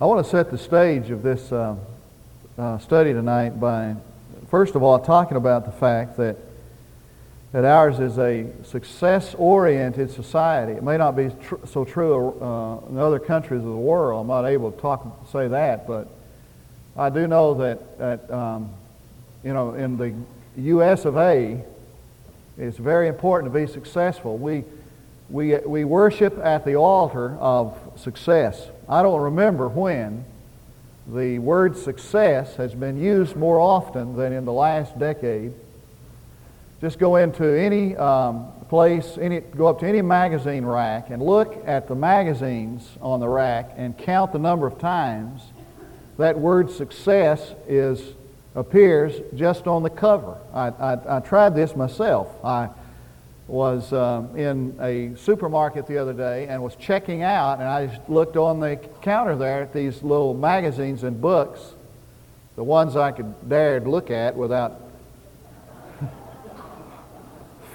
I want to set the stage of this uh, uh, study tonight by, first of all, talking about the fact that that ours is a success-oriented society. It may not be tr- so true uh, in other countries of the world. I'm not able to talk say that, but I do know that that um, you know in the U.S. of A. It's very important to be successful. We we we worship at the altar of success. I don't remember when the word success has been used more often than in the last decade. Just go into any um, place, any, go up to any magazine rack and look at the magazines on the rack and count the number of times that word success is appears just on the cover. I, I, I tried this myself. I was um, in a supermarket the other day and was checking out, and I looked on the counter there at these little magazines and books, the ones I could dare look at without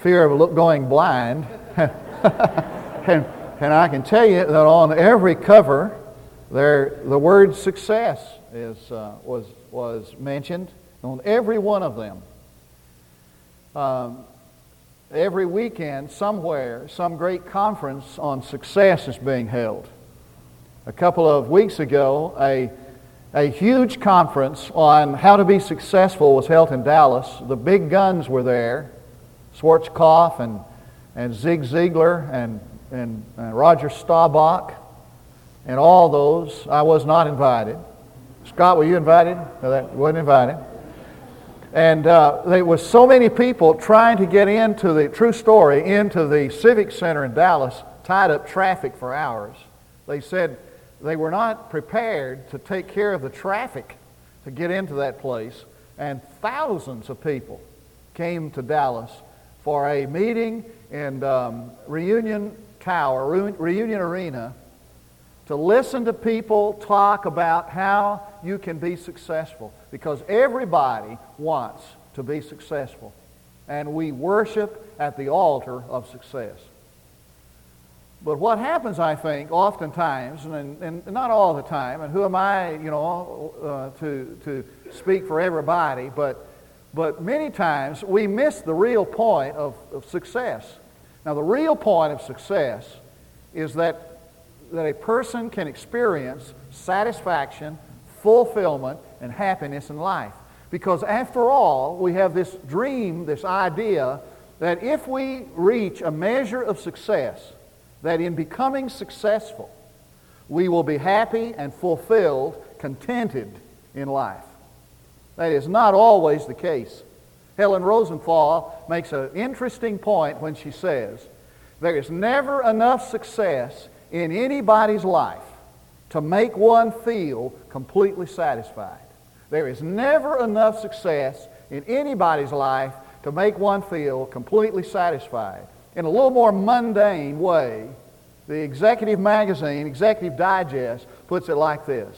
fear of look, going blind. and, and I can tell you that on every cover, there the word success is, uh, was, was mentioned on every one of them. Um, every weekend, somewhere, some great conference on success is being held. A couple of weeks ago, a, a huge conference on how to be successful was held in Dallas. The big guns were there Schwarzkopf and, and Zig Ziglar and, and, and Roger Staubach and all those. I was not invited. Scott, were you invited? No, that wasn't invited. And uh, there was so many people trying to get into the true story into the Civic Center in Dallas, tied up traffic for hours. They said they were not prepared to take care of the traffic to get into that place, and thousands of people came to Dallas for a meeting in um, Reunion Tower, Reunion Arena, to listen to people talk about how you can be successful because everybody wants to be successful. And we worship at the altar of success. But what happens, I think, oftentimes, and, and not all the time, and who am I, you know, uh, to, to speak for everybody, but, but many times we miss the real point of, of success. Now, the real point of success is that that a person can experience satisfaction, fulfillment, and happiness in life. Because after all, we have this dream, this idea that if we reach a measure of success, that in becoming successful, we will be happy and fulfilled, contented in life. That is not always the case. Helen Rosenthal makes an interesting point when she says, there is never enough success in anybody's life to make one feel completely satisfied. There is never enough success in anybody's life to make one feel completely satisfied. In a little more mundane way, the Executive Magazine, Executive Digest, puts it like this.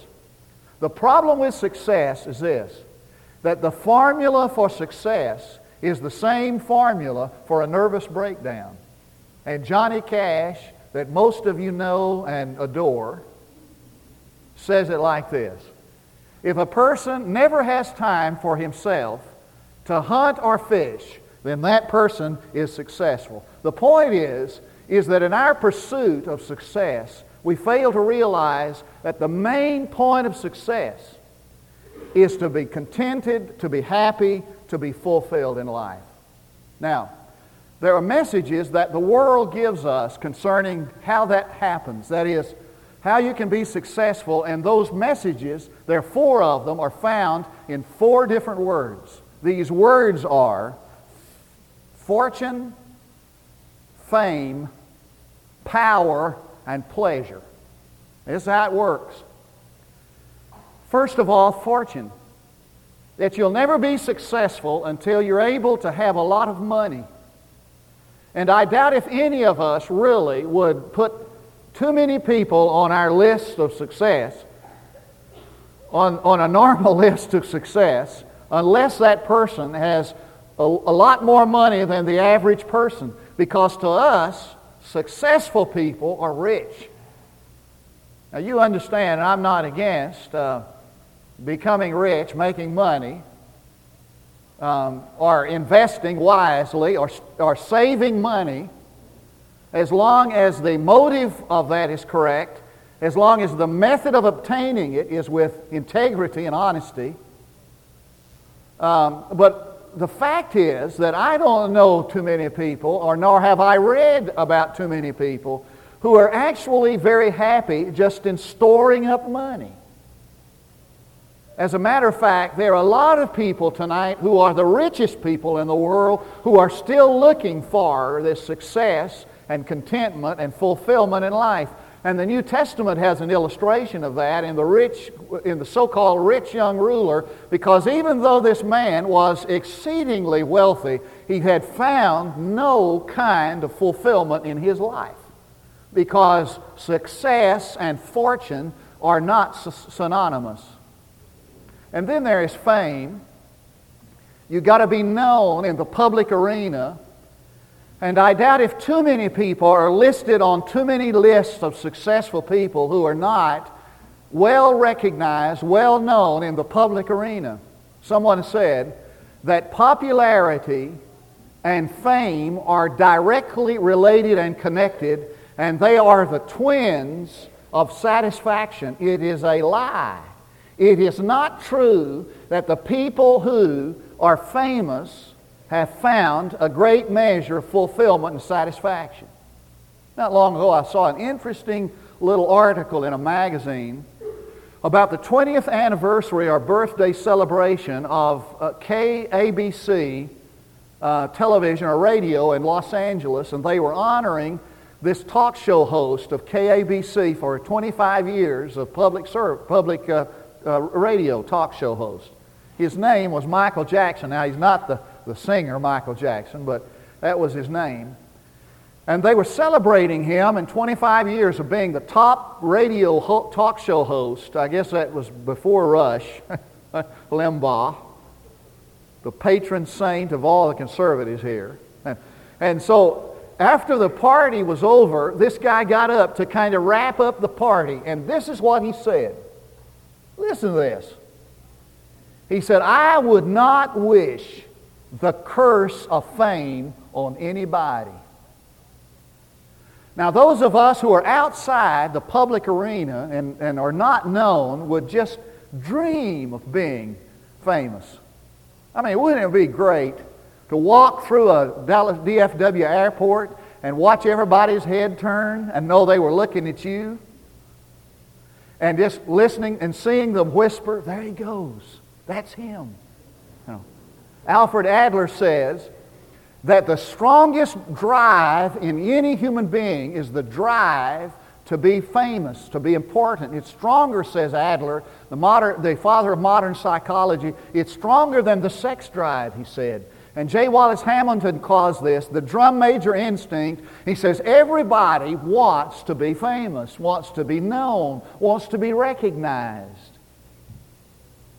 The problem with success is this, that the formula for success is the same formula for a nervous breakdown. And Johnny Cash that most of you know and adore says it like this If a person never has time for himself to hunt or fish, then that person is successful. The point is, is that in our pursuit of success, we fail to realize that the main point of success is to be contented, to be happy, to be fulfilled in life. Now, there are messages that the world gives us concerning how that happens. That is, how you can be successful, and those messages, there are four of them, are found in four different words. These words are fortune, fame, power, and pleasure. This is how it works. First of all, fortune. That you'll never be successful until you're able to have a lot of money. And I doubt if any of us really would put too many people on our list of success, on, on a normal list of success, unless that person has a, a lot more money than the average person. Because to us, successful people are rich. Now, you understand, I'm not against uh, becoming rich, making money, um, or investing wisely, or, or saving money, as long as the motive of that is correct, as long as the method of obtaining it is with integrity and honesty. Um, but the fact is that I don't know too many people, or nor have I read about too many people who are actually very happy just in storing up money. As a matter of fact, there are a lot of people tonight who are the richest people in the world who are still looking for this success and contentment and fulfillment in life. And the New Testament has an illustration of that in the rich, in the so-called rich young ruler, because even though this man was exceedingly wealthy, he had found no kind of fulfillment in his life because success and fortune are not synonymous. And then there is fame. You've got to be known in the public arena. And I doubt if too many people are listed on too many lists of successful people who are not well recognized, well known in the public arena. Someone said that popularity and fame are directly related and connected and they are the twins of satisfaction. It is a lie. It is not true that the people who are famous have found a great measure of fulfillment and satisfaction. Not long ago, I saw an interesting little article in a magazine about the 20th anniversary or birthday celebration of uh, KABC uh, television or radio in Los Angeles, and they were honoring this talk show host of KABC for 25 years of public, serv- public uh, uh, radio talk show host. His name was Michael Jackson. Now, he's not the, the singer Michael Jackson, but that was his name. And they were celebrating him in 25 years of being the top radio ho- talk show host. I guess that was before Rush, Limbaugh, the patron saint of all the conservatives here. And, and so after the party was over, this guy got up to kind of wrap up the party, and this is what he said. Listen to this. He said, I would not wish the curse of fame on anybody. Now, those of us who are outside the public arena and, and are not known would just dream of being famous. I mean, wouldn't it be great to walk through a Dallas DFW airport and watch everybody's head turn and know they were looking at you and just listening and seeing them whisper, there he goes. That's him. You know, Alfred Adler says that the strongest drive in any human being is the drive to be famous, to be important. It's stronger, says Adler, the, the father of modern psychology. It's stronger than the sex drive, he said. And J. Wallace Hamilton calls this the drum major instinct. He says everybody wants to be famous, wants to be known, wants to be recognized.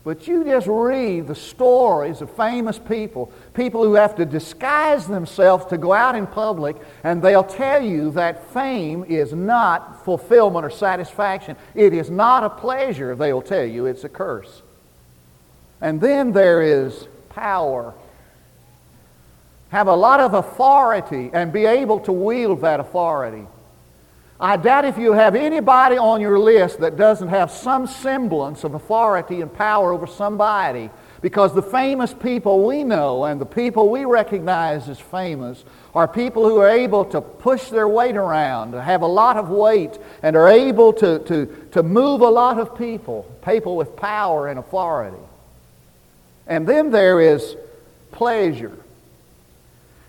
But you just read the stories of famous people, people who have to disguise themselves to go out in public, and they'll tell you that fame is not fulfillment or satisfaction. It is not a pleasure, they'll tell you. It's a curse. And then there is power have a lot of authority and be able to wield that authority. I doubt if you have anybody on your list that doesn't have some semblance of authority and power over somebody. Because the famous people we know and the people we recognize as famous are people who are able to push their weight around, have a lot of weight, and are able to, to, to move a lot of people, people with power and authority. And then there is pleasure.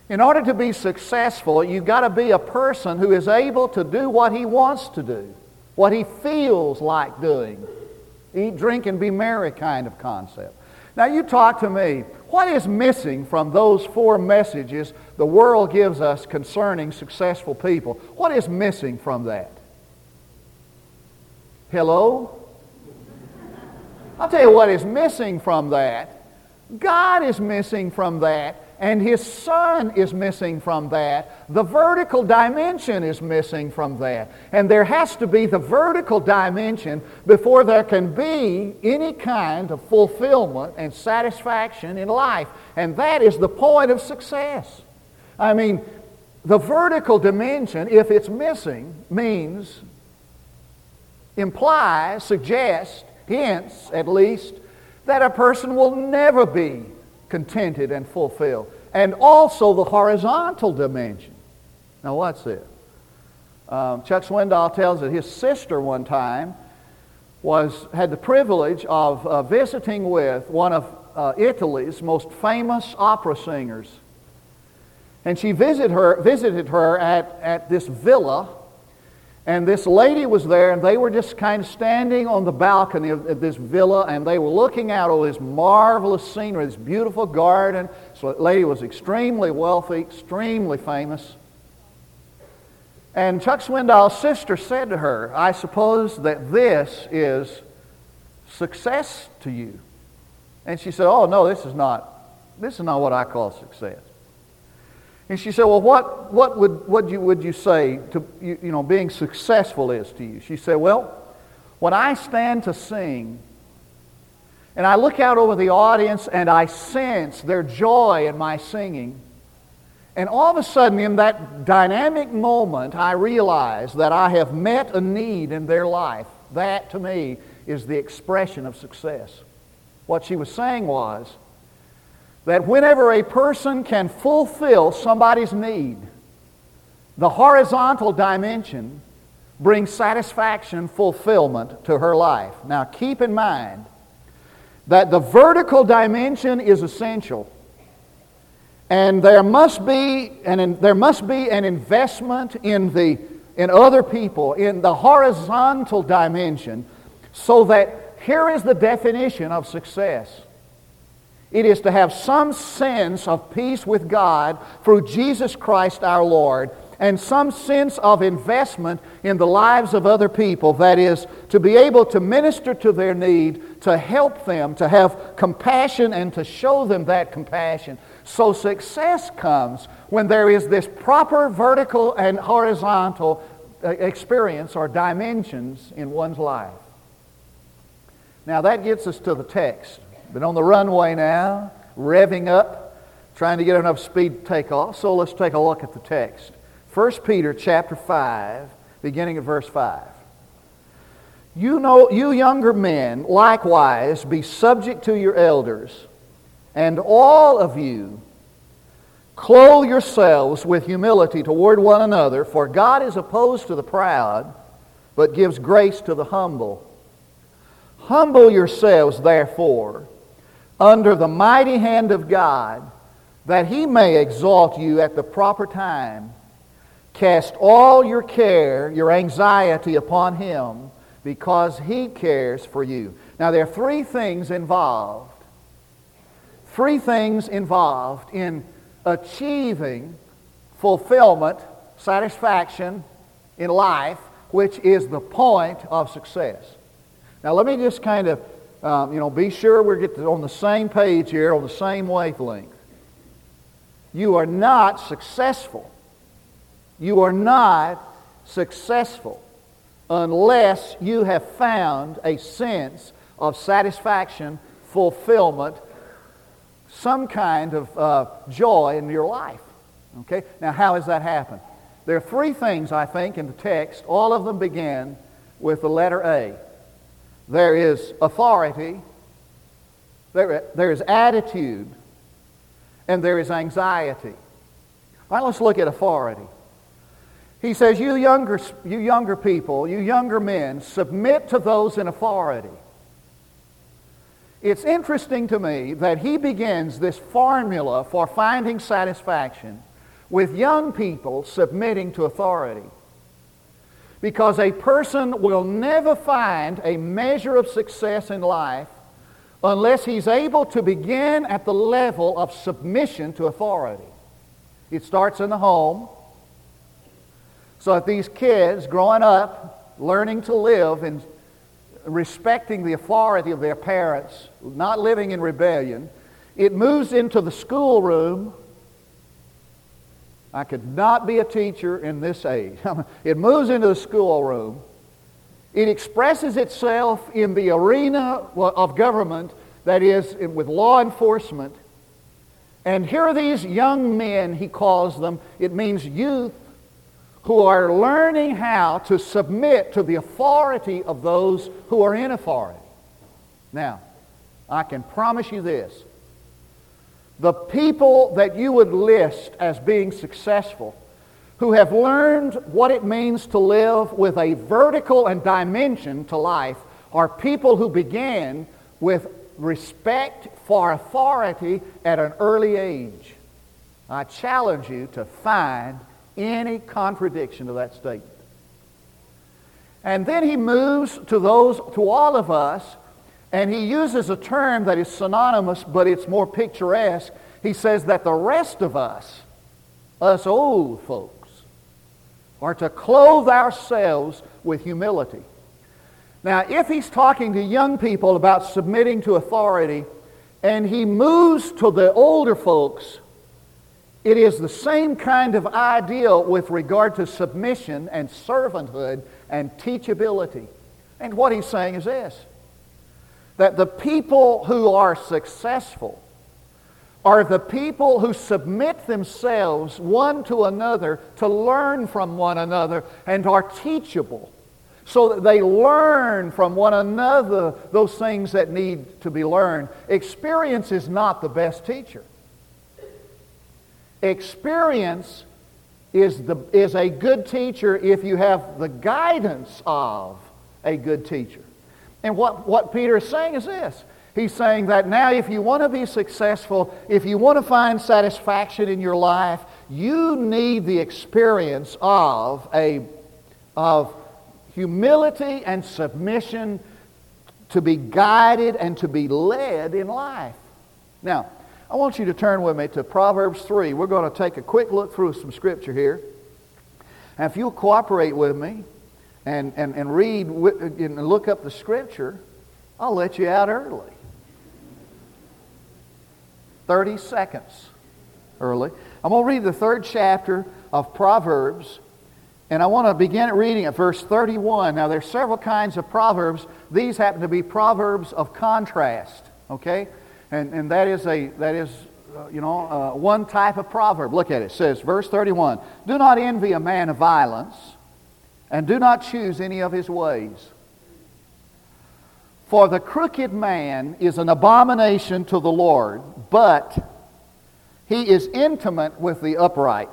In order to be successful, you've got to be a person who is able to do what he wants to do, what he feels like doing. Eat, drink, and be merry kind of concept. Now, you talk to me. What is missing from those four messages the world gives us concerning successful people? What is missing from that? Hello? I'll tell you what is missing from that. God is missing from that and his son is missing from that. The vertical dimension is missing from that. And there has to be the vertical dimension before there can be any kind of fulfillment and satisfaction in life. And that is the point of success. I mean, the vertical dimension, if it's missing, means, implies, suggests, hints at least, that a person will never be contented and fulfilled. And also the horizontal dimension. Now, what's this? Um, Chuck Swindoll tells that his sister one time was, had the privilege of uh, visiting with one of uh, Italy's most famous opera singers. And she visited her, visited her at, at this villa and this lady was there, and they were just kind of standing on the balcony of, this villa, and they were looking out over this marvelous scenery, this beautiful garden. So the lady was extremely wealthy, extremely famous. And Chuck Swindoll's sister said to her, I suppose that this is success to you. And she said, Oh, no, this is not, this is not what I call success. And she said, Well, what, what would, what you, would you say to, you, you know, being successful is to you? She said, Well, when I stand to sing and I look out over the audience and I sense their joy in my singing, and all of a sudden, in that dynamic moment, I realize that I have met a need in their life. That, to me, is the expression of success. What she was saying was, that whenever a person can fulfill somebody's need, the horizontal dimension brings satisfaction, fulfillment to her life. Now, keep in mind that the vertical dimension is essential. And there must be an, there must be an investment in, the, in other people, in the horizontal dimension, so that here is the definition of success it is to have some sense of peace with God through Jesus Christ our Lord and some sense of investment in the lives of other people. That is, to be able to minister to their need, to help them, to have compassion, and to show them that compassion. So success comes when there is this proper vertical and horizontal uh, experience or dimensions in one's life. Now that gets us to the text. Been on the runway now, revving up, trying to get enough speed to take off. So let's take a look at the text. 1 Peter chapter 5, beginning at verse 5. You know, you younger men, likewise, be subject to your elders, and all of you clothe yourselves with humility toward one another, for God is opposed to the proud, but gives grace to the humble. Humble yourselves, therefore, under the mighty hand of God, that he may exalt you at the proper time. Cast all your care, your anxiety upon him, because he cares for you. Now, there are three things involved. Three things involved in achieving fulfillment, satisfaction in life, which is the point of success. Now, let me just kind of um, you know, be sure we're get on the same page here, on the same wavelength. You are not successful. You are not successful unless you have found a sense of satisfaction, fulfillment, some kind of uh, joy in your life. Okay? Now, how does that happen? There are three things, I think, in the text. All of them begin with the letter A. There is authority, there, there is attitude, and there is anxiety. All right, let's look at authority. He says, you younger, you younger people, you younger men, submit to those in authority. It's interesting to me that he begins this formula for finding satisfaction with young people submitting to authority. Because a person will never find a measure of success in life unless he's able to begin at the level of submission to authority. It starts in the home. So if these kids growing up, learning to live and respecting the authority of their parents, not living in rebellion, it moves into the schoolroom I could not be a teacher in this age. it moves into the schoolroom. It expresses itself in the arena of government, that is, with law enforcement. And here are these young men, he calls them. It means youth who are learning how to submit to the authority of those who are in authority. Now, I can promise you this. The people that you would list as being successful, who have learned what it means to live with a vertical and dimension to life, are people who began with respect for authority at an early age. I challenge you to find any contradiction to that statement. And then he moves to those, to all of us, and he uses a term that is synonymous, but it's more picturesque. He says that the rest of us, us old folks, are to clothe ourselves with humility. Now, if he's talking to young people about submitting to authority, and he moves to the older folks, it is the same kind of ideal with regard to submission and servanthood and teachability. And what he's saying is this that the people who are successful are the people who submit themselves one to another to learn from one another and are teachable so that they learn from one another those things that need to be learned. Experience is not the best teacher. Experience is, the, is a good teacher if you have the guidance of a good teacher. And what, what Peter is saying is this. He's saying that now if you want to be successful, if you want to find satisfaction in your life, you need the experience of, a, of humility and submission to be guided and to be led in life. Now, I want you to turn with me to Proverbs 3. We're going to take a quick look through some scripture here. And if you'll cooperate with me and, and, and read and look up the scripture, I'll let you out early. 30 seconds early. I'm going to read the third chapter of Proverbs, and I want to begin reading at verse 31. Now, there's several kinds of proverbs. These happen to be proverbs of contrast, okay? And, and that is, a, that is uh, you know, uh, one type of proverb. Look at it. It says, verse 31, Do not envy a man of violence, and do not choose any of his ways. For the crooked man is an abomination to the Lord, but he is intimate with the upright.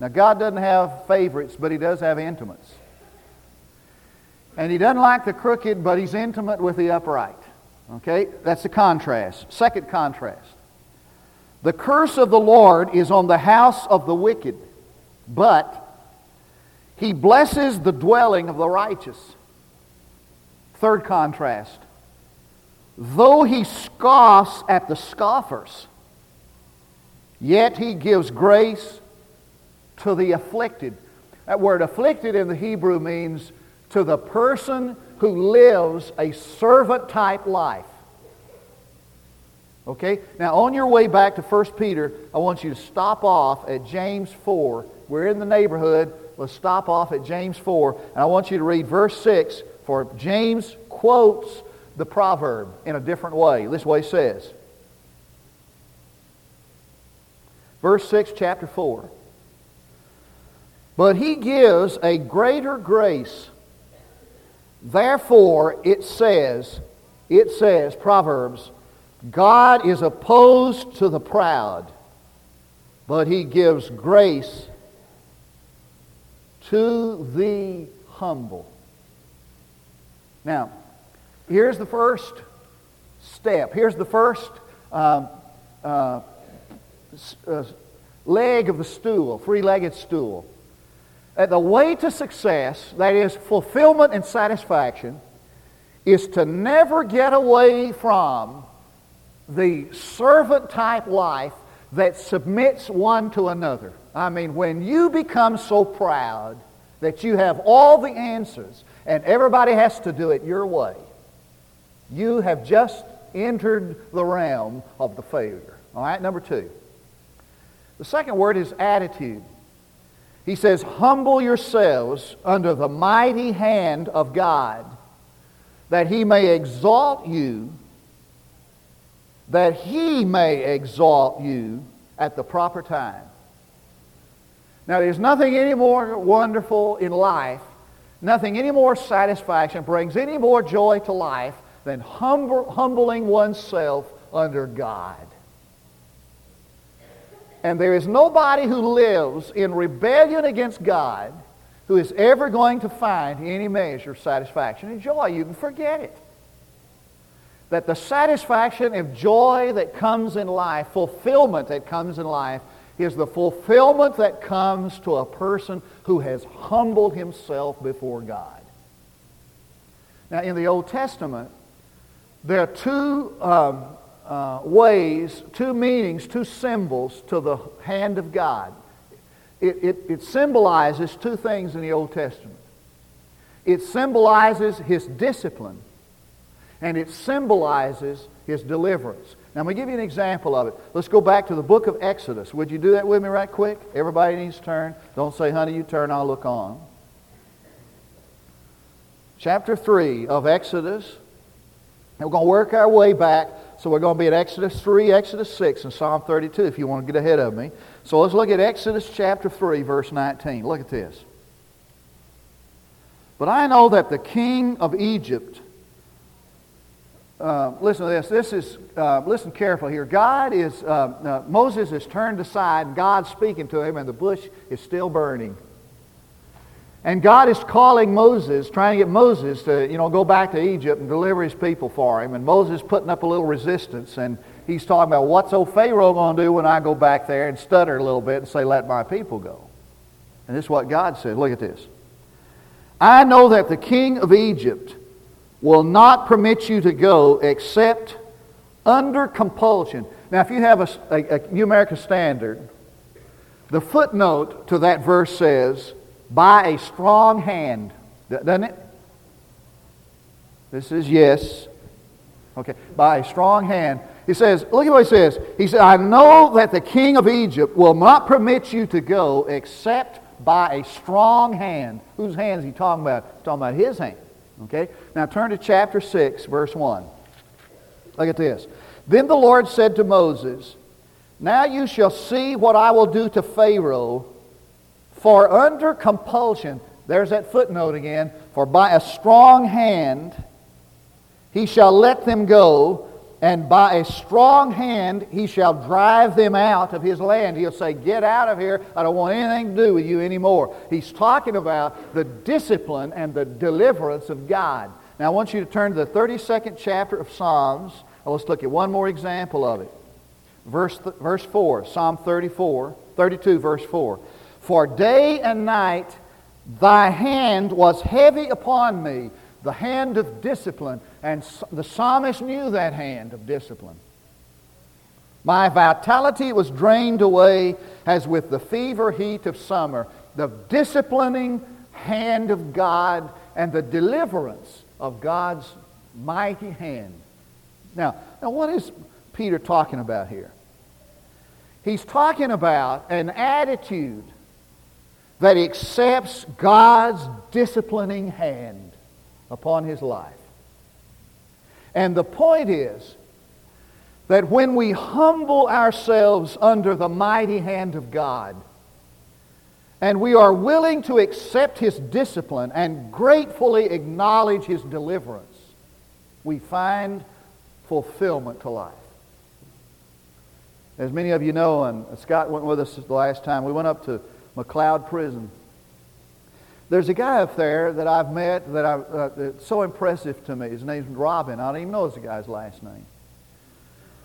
Now, God doesn't have favorites, but he does have intimates. And he doesn't like the crooked, but he's intimate with the upright. Okay, that's the contrast. Second contrast. The curse of the Lord is on the house of the wicked, but he blesses the dwelling of the righteous. Third contrast. Though he scoffs at the scoffers, yet he gives grace to the afflicted. That word afflicted in the Hebrew means to the person who lives a servant type life. Okay? Now, on your way back to 1 Peter, I want you to stop off at James 4. We're in the neighborhood. Let's stop off at James 4. And I want you to read verse 6, for James quotes the proverb in a different way. This way says. Verse 6, chapter 4. But he gives a greater grace. Therefore, it says, it says, Proverbs, God is opposed to the proud, but he gives grace to the humble. Now, here's the first step. Here's the first uh, uh, uh, leg of the stool, three legged stool that the way to success, that is fulfillment and satisfaction, is to never get away from the servant type life that submits one to another. I mean, when you become so proud that you have all the answers and everybody has to do it your way, you have just entered the realm of the failure. All right, number two. The second word is attitude. He says, Humble yourselves under the mighty hand of God, that he may exalt you, that he may exalt you at the proper time. Now, there's nothing any more wonderful in life, nothing any more satisfaction, brings any more joy to life than humble, humbling oneself under God. And there is nobody who lives in rebellion against God who is ever going to find any measure of satisfaction and joy. You can forget it. That the satisfaction of joy that comes in life, fulfillment that comes in life, is the fulfillment that comes to a person who has humbled himself before God. Now, in the Old Testament, there are two um, uh, ways, two meanings, two symbols to the hand of God. It, it, it symbolizes two things in the Old Testament. It symbolizes his discipline, and it symbolizes his deliverance. Now, I'm going to give you an example of it. Let's go back to the book of Exodus. Would you do that with me right quick? Everybody needs to turn. Don't say, honey, you turn, I'll look on. Chapter 3 of Exodus. And we're going to work our way back so we're going to be at Exodus 3, Exodus 6, and Psalm 32 if you want to get ahead of me. So let's look at Exodus chapter 3, verse 19. Look at this. But I know that the king of Egypt, uh, listen to this. This is, uh, listen carefully here. God is, uh, uh Moses is turned aside, God's speaking to him, and the bush is still burning. And God is calling Moses, trying to get Moses to, you know, go back to Egypt and deliver his people for him. And Moses putting up a little resistance. And he's talking about what's old Pharaoh going to do when I go back there and stutter a little bit and say, let my people go. And this is what God said. Look at this. I know that the king of Egypt will not permit you to go except under compulsion. Now, if you have a, a, a New American Standard, the footnote to that verse says, by a strong hand. Doesn't it? This is yes. Okay. By a strong hand. He says, look at what he says. He said, I know that the king of Egypt will not permit you to go except by a strong hand. Whose hand is he talking about? He's talking about his hand. Okay? Now turn to chapter 6, verse 1. Look at this. Then the Lord said to Moses, Now you shall see what I will do to Pharaoh for under compulsion, there's that footnote again, for by a strong hand he shall let them go, and by a strong hand he shall drive them out of his land. He'll say, Get out of here. I don't want anything to do with you anymore. He's talking about the discipline and the deliverance of God. Now I want you to turn to the 32nd chapter of Psalms. let's look at one more example of it. Verse, th- verse 4, Psalm 34, 32, verse 4. For day and night thy hand was heavy upon me, the hand of discipline. And the psalmist knew that hand of discipline. My vitality was drained away as with the fever heat of summer. The disciplining hand of God and the deliverance of God's mighty hand. Now, now what is Peter talking about here? He's talking about an attitude that accepts God's disciplining hand upon his life. And the point is that when we humble ourselves under the mighty hand of God, and we are willing to accept his discipline and gratefully acknowledge his deliverance, we find fulfillment to life. As many of you know, and Scott went with us the last time, we went up to McLeod Prison. There's a guy up there that I've met that I, uh, that's so impressive to me. His name's Robin. I don't even know the guy's last name.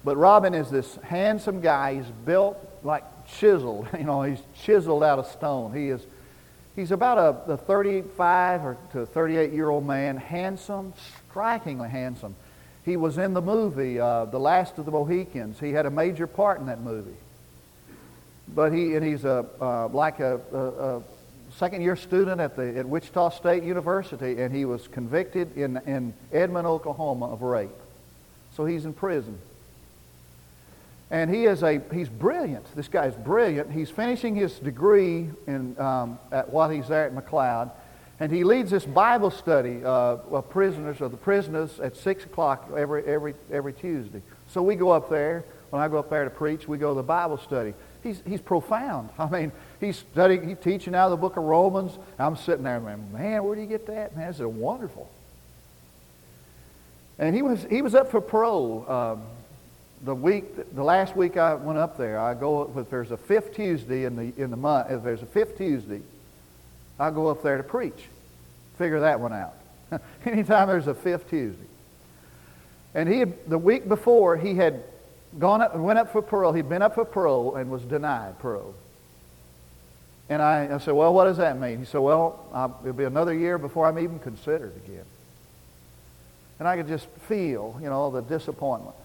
But Robin is this handsome guy. He's built like chiseled. You know, he's chiseled out of stone. He is, he's about a, a 35 or to 38 year old man, handsome, strikingly handsome. He was in the movie uh, The Last of the Mohicans. He had a major part in that movie but he and he's a uh, like a, a, a, second year student at the at Wichita State University, and he was convicted in in Edmond, Oklahoma, of rape. So he's in prison. And he is a, he's brilliant. This guy is brilliant. He's finishing his degree in, um, at while he's there at McLeod. And he leads this Bible study uh, of prisoners, of the prisoners, at 6 o'clock every, every, every Tuesday. So we go up there. When I go up there to preach, we go to the Bible study. He's, he's profound. I mean, he's studying, he's teaching out of the book of Romans. I'm sitting there, man, man, where do you get that? Man, this is wonderful. And he was, he was up for parole. Um, the week, the last week I went up there, I go, if there's a fifth Tuesday in the, in the month, if there's a fifth Tuesday, I go up there to preach. Figure that one out. Anytime there's a fifth Tuesday. And he had, the week before, he had gone up, went up for parole. He'd been up for parole and was denied parole. And I, I said, well, what does that mean? He said, well, I'll, it'll be another year before I'm even considered again. And I could just feel, you know, the disappointment.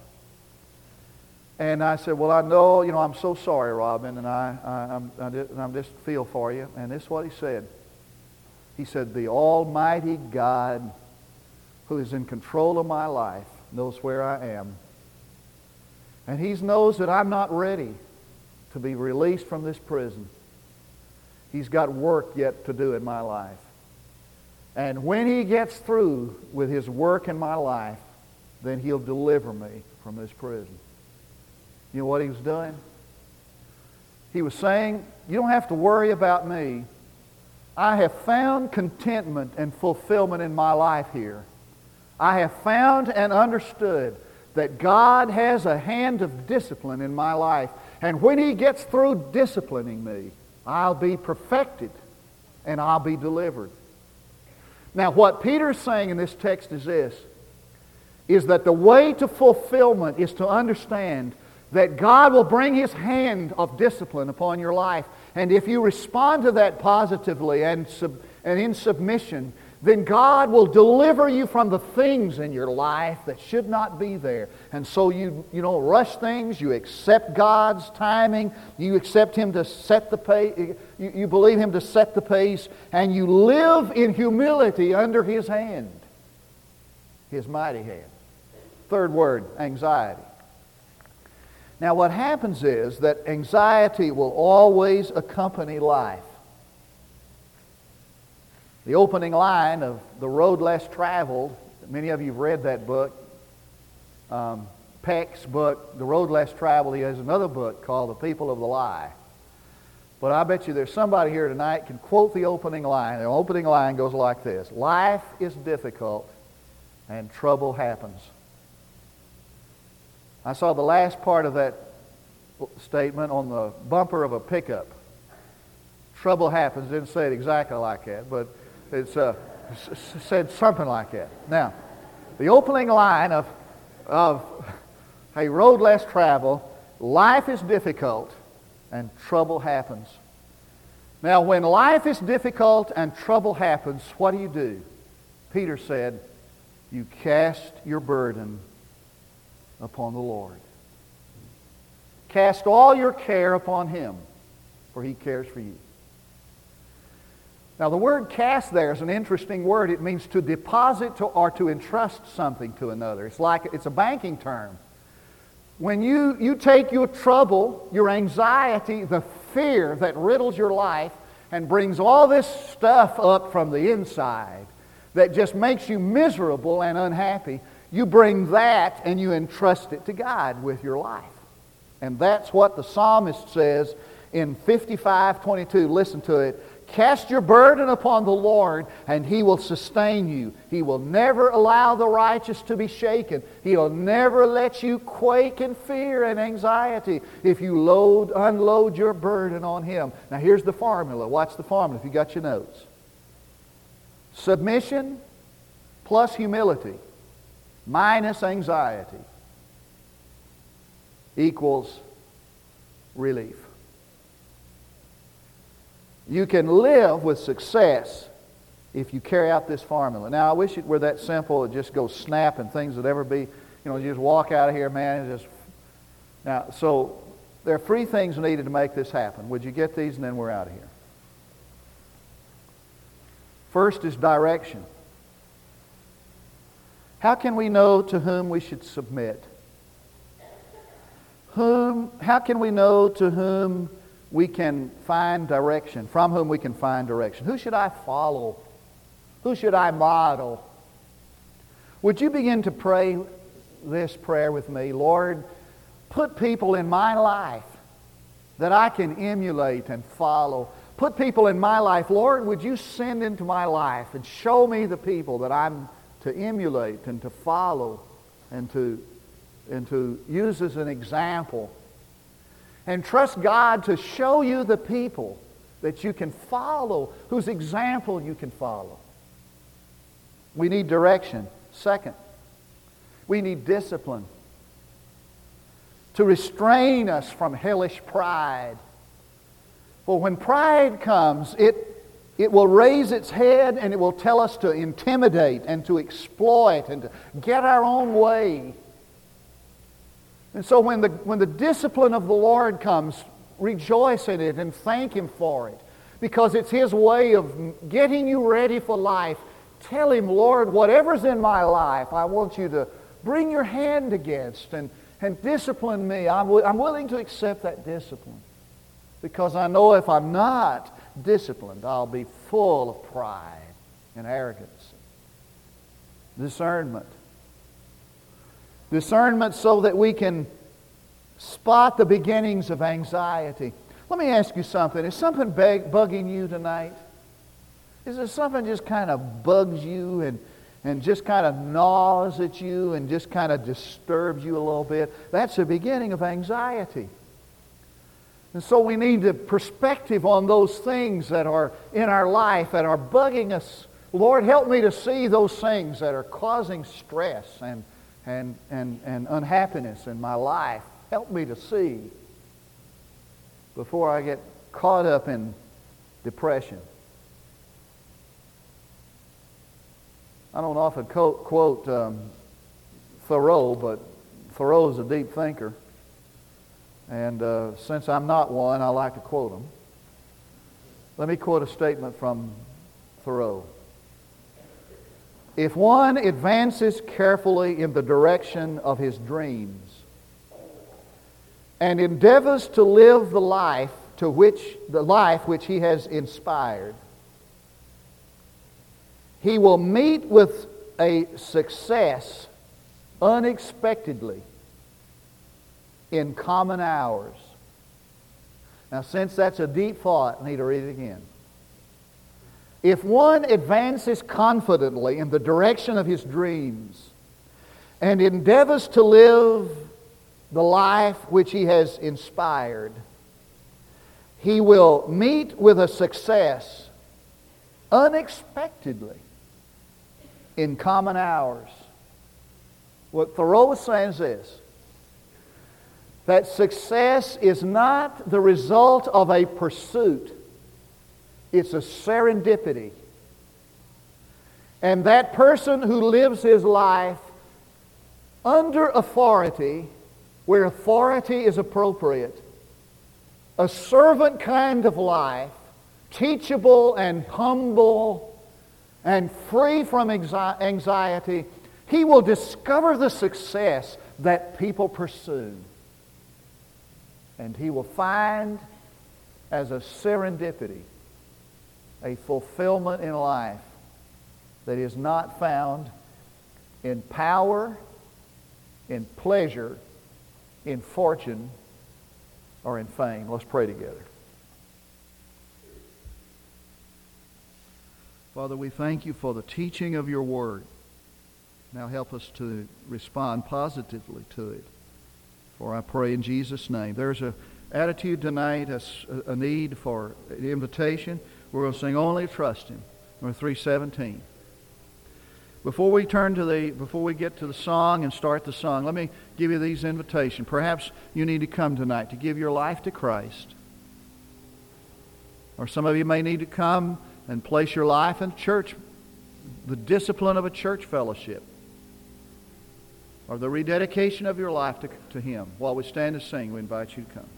And I said, well, I know, you know, I'm so sorry, Robin, and I, I, I'm, I, just, I just feel for you. And this is what he said. He said, the Almighty God who is in control of my life knows where I am. And he knows that I'm not ready to be released from this prison. He's got work yet to do in my life. And when he gets through with his work in my life, then he'll deliver me from this prison. You know what he was doing? He was saying, You don't have to worry about me. I have found contentment and fulfillment in my life here. I have found and understood that God has a hand of discipline in my life. And when He gets through disciplining me, I'll be perfected and I'll be delivered. Now, what Peter's saying in this text is this is that the way to fulfillment is to understand that God will bring His hand of discipline upon your life. And if you respond to that positively and, sub- and in submission, then God will deliver you from the things in your life that should not be there. And so you, you don't rush things. You accept God's timing. You accept Him to set the pace. You, you believe Him to set the pace. And you live in humility under His hand, His mighty hand. Third word, anxiety. Now, what happens is that anxiety will always accompany life. The opening line of The Road Less Traveled, many of you have read that book. Um, Peck's book, The Road Less Traveled, he has another book called The People of the Lie. But I bet you there's somebody here tonight can quote the opening line. The opening line goes like this Life is difficult and trouble happens. I saw the last part of that statement on the bumper of a pickup. Trouble happens. Didn't say it exactly like that, but it's uh, said something like that. Now, the opening line of, of a road less traveled, life is difficult and trouble happens. Now, when life is difficult and trouble happens, what do you do? Peter said, You cast your burden upon the Lord. Cast all your care upon Him, for He cares for you. Now, the word cast there is an interesting word. It means to deposit to, or to entrust something to another. It's like it's a banking term. When you, you take your trouble, your anxiety, the fear that riddles your life, and brings all this stuff up from the inside that just makes you miserable and unhappy, you bring that and you entrust it to God with your life. And that's what the psalmist says in 55:22. Listen to it. Cast your burden upon the Lord, and He will sustain you. He will never allow the righteous to be shaken. He'll never let you quake in fear and anxiety if you load, unload your burden on Him. Now, here's the formula. Watch the formula if you got your notes. Submission plus humility minus anxiety equals relief. You can live with success if you carry out this formula. Now, I wish it were that simple. It just goes snap and things would ever be, you know, you just walk out of here, man, just. Now, so there are three things needed to make this happen. Would you get these and then we're out of here? First is direction. How can we know to whom we should submit? whom, how can we know to whom we can find direction, from whom we can find direction? Who should I follow? Who should I model? Would you begin to pray this prayer with me? Lord, put people in my life that I can emulate and follow. Put people in my life. Lord, would you send into my life and show me the people that I'm to emulate and to follow and to, and to use as an example. And trust God to show you the people that you can follow, whose example you can follow. We need direction. Second, we need discipline to restrain us from hellish pride. For when pride comes, it it will raise its head and it will tell us to intimidate and to exploit and to get our own way. And so when the, when the discipline of the Lord comes, rejoice in it and thank Him for it because it's His way of getting you ready for life. Tell Him, Lord, whatever's in my life, I want you to bring your hand against and, and discipline me. I'm, I'm willing to accept that discipline because I know if I'm not, disciplined, I'll be full of pride and arrogance. Discernment. Discernment so that we can spot the beginnings of anxiety. Let me ask you something. Is something bugging you tonight? Is there something just kind of bugs you and, and just kind of gnaws at you and just kind of disturbs you a little bit? That's the beginning of anxiety. And so we need a perspective on those things that are in our life that are bugging us. Lord, help me to see those things that are causing stress and, and, and, and unhappiness in my life. Help me to see before I get caught up in depression. I don't often quote, quote um, Thoreau, but Thoreau is a deep thinker. And uh, since I'm not one, I like to quote him. Let me quote a statement from Thoreau. If one advances carefully in the direction of his dreams and endeavors to live the life to which the life which he has inspired, he will meet with a success unexpectedly in common hours. Now, since that's a deep thought, I need to read it again. If one advances confidently in the direction of his dreams and endeavors to live the life which he has inspired, he will meet with a success unexpectedly in common hours. What Thoreau is saying is this that success is not the result of a pursuit, it's a serendipity. And that person who lives his life under authority, where authority is appropriate, a servant kind of life, teachable and humble and free from anxiety, he will discover the success that people pursue. And he will find as a serendipity a fulfillment in life that is not found in power, in pleasure, in fortune, or in fame. Let's pray together. Father, we thank you for the teaching of your word. Now help us to respond positively to it. For I pray in Jesus' name. There's a attitude tonight, a, a need for an invitation. We're going to sing only trust Him. Number 317. Before we turn to the, before we get to the song and start the song, let me give you these invitations. Perhaps you need to come tonight to give your life to Christ. Or some of you may need to come and place your life in church, the discipline of a church fellowship or the rededication of your life to, to Him. While we stand and sing, we invite you to come.